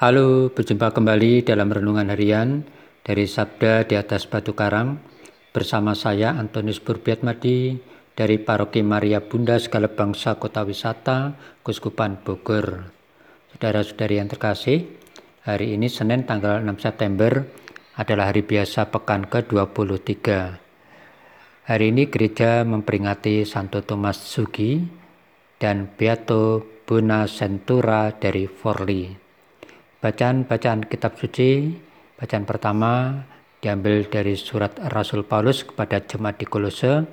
Halo, berjumpa kembali dalam renungan harian dari Sabda di atas Batu Karang bersama saya Antonius Burbiatmadi dari Paroki Maria Bunda Segala Bangsa Kota Wisata, Kuskupan Bogor. Saudara-saudari yang terkasih, hari ini Senin tanggal 6 September adalah hari biasa pekan ke-23. Hari ini gereja memperingati Santo Thomas Sugi dan Beato Bonaventura dari Forli. Bacaan-bacaan kitab suci, bacaan pertama diambil dari surat Rasul Paulus kepada jemaat di Kolose,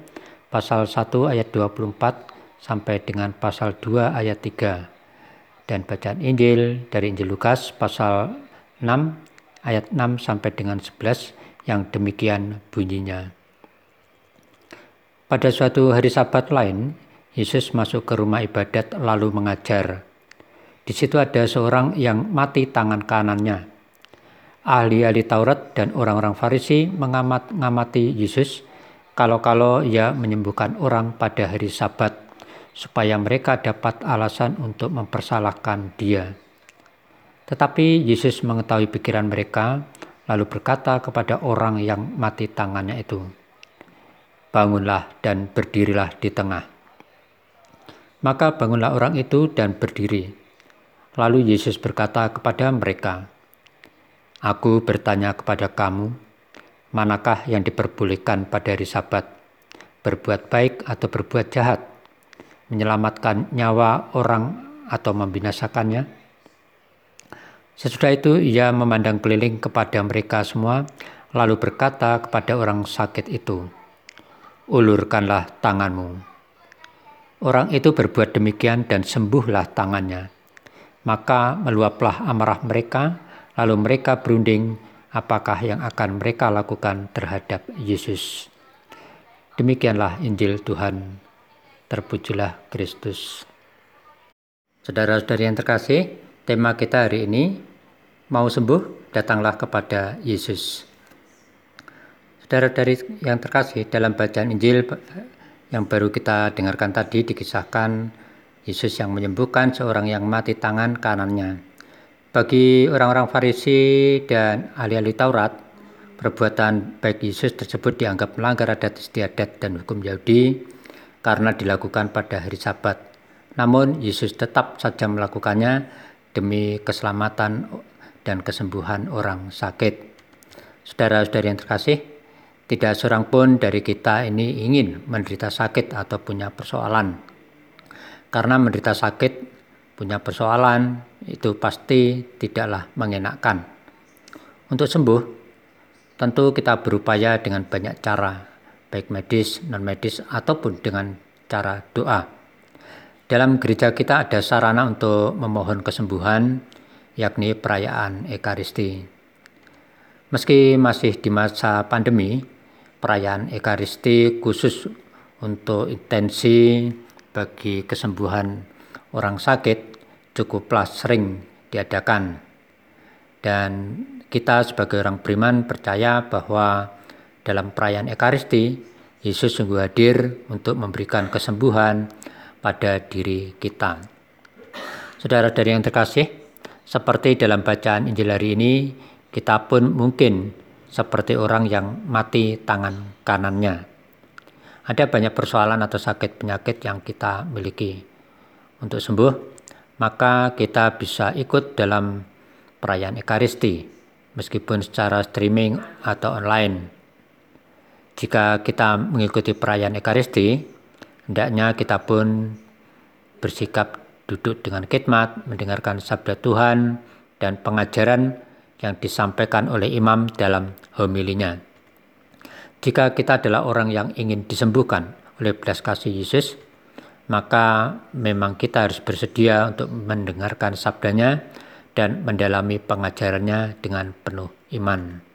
pasal 1 ayat 24 sampai dengan pasal 2 ayat 3. Dan bacaan Injil dari Injil Lukas pasal 6 ayat 6 sampai dengan 11 yang demikian bunyinya. Pada suatu hari sabat lain, Yesus masuk ke rumah ibadat lalu mengajar. Di situ ada seorang yang mati tangan kanannya. Ahli-ahli Taurat dan orang-orang Farisi mengamat-ngamati Yesus kalau-kalau ia menyembuhkan orang pada hari Sabat supaya mereka dapat alasan untuk mempersalahkan dia. Tetapi Yesus mengetahui pikiran mereka lalu berkata kepada orang yang mati tangannya itu, "Bangunlah dan berdirilah di tengah." Maka bangunlah orang itu dan berdiri. Lalu Yesus berkata kepada mereka, Aku bertanya kepada kamu, manakah yang diperbolehkan pada hari sabat, berbuat baik atau berbuat jahat, menyelamatkan nyawa orang atau membinasakannya? Sesudah itu ia memandang keliling kepada mereka semua, lalu berkata kepada orang sakit itu, Ulurkanlah tanganmu. Orang itu berbuat demikian dan sembuhlah tangannya. Maka meluaplah amarah mereka, lalu mereka berunding apakah yang akan mereka lakukan terhadap Yesus. Demikianlah Injil Tuhan. Terpujilah Kristus. Saudara-saudari yang terkasih, tema kita hari ini, mau sembuh, datanglah kepada Yesus. Saudara-saudari yang terkasih, dalam bacaan Injil yang baru kita dengarkan tadi dikisahkan Yesus yang menyembuhkan seorang yang mati tangan kanannya. Bagi orang-orang Farisi dan ahli-ahli Taurat, perbuatan baik Yesus tersebut dianggap melanggar adat istiadat dan hukum Yahudi karena dilakukan pada hari Sabat. Namun Yesus tetap saja melakukannya demi keselamatan dan kesembuhan orang sakit. Saudara-saudari yang terkasih, tidak seorang pun dari kita ini ingin menderita sakit atau punya persoalan karena menderita sakit, punya persoalan, itu pasti tidaklah mengenakkan. Untuk sembuh, tentu kita berupaya dengan banyak cara, baik medis, non-medis, ataupun dengan cara doa. Dalam gereja kita ada sarana untuk memohon kesembuhan, yakni perayaan Ekaristi. Meski masih di masa pandemi, perayaan Ekaristi khusus untuk intensi bagi kesembuhan orang sakit cukuplah sering diadakan. Dan kita sebagai orang beriman percaya bahwa dalam perayaan Ekaristi, Yesus sungguh hadir untuk memberikan kesembuhan pada diri kita. Saudara dari yang terkasih, seperti dalam bacaan Injil hari ini, kita pun mungkin seperti orang yang mati tangan kanannya. Ada banyak persoalan atau sakit penyakit yang kita miliki. Untuk sembuh, maka kita bisa ikut dalam perayaan Ekaristi, meskipun secara streaming atau online. Jika kita mengikuti perayaan Ekaristi, hendaknya kita pun bersikap duduk dengan khidmat, mendengarkan sabda Tuhan, dan pengajaran yang disampaikan oleh imam dalam homilinya. Jika kita adalah orang yang ingin disembuhkan oleh belas kasih Yesus, maka memang kita harus bersedia untuk mendengarkan sabdanya dan mendalami pengajarannya dengan penuh iman.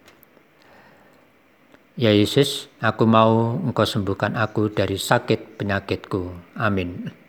Ya Yesus, aku mau engkau sembuhkan aku dari sakit penyakitku. Amin.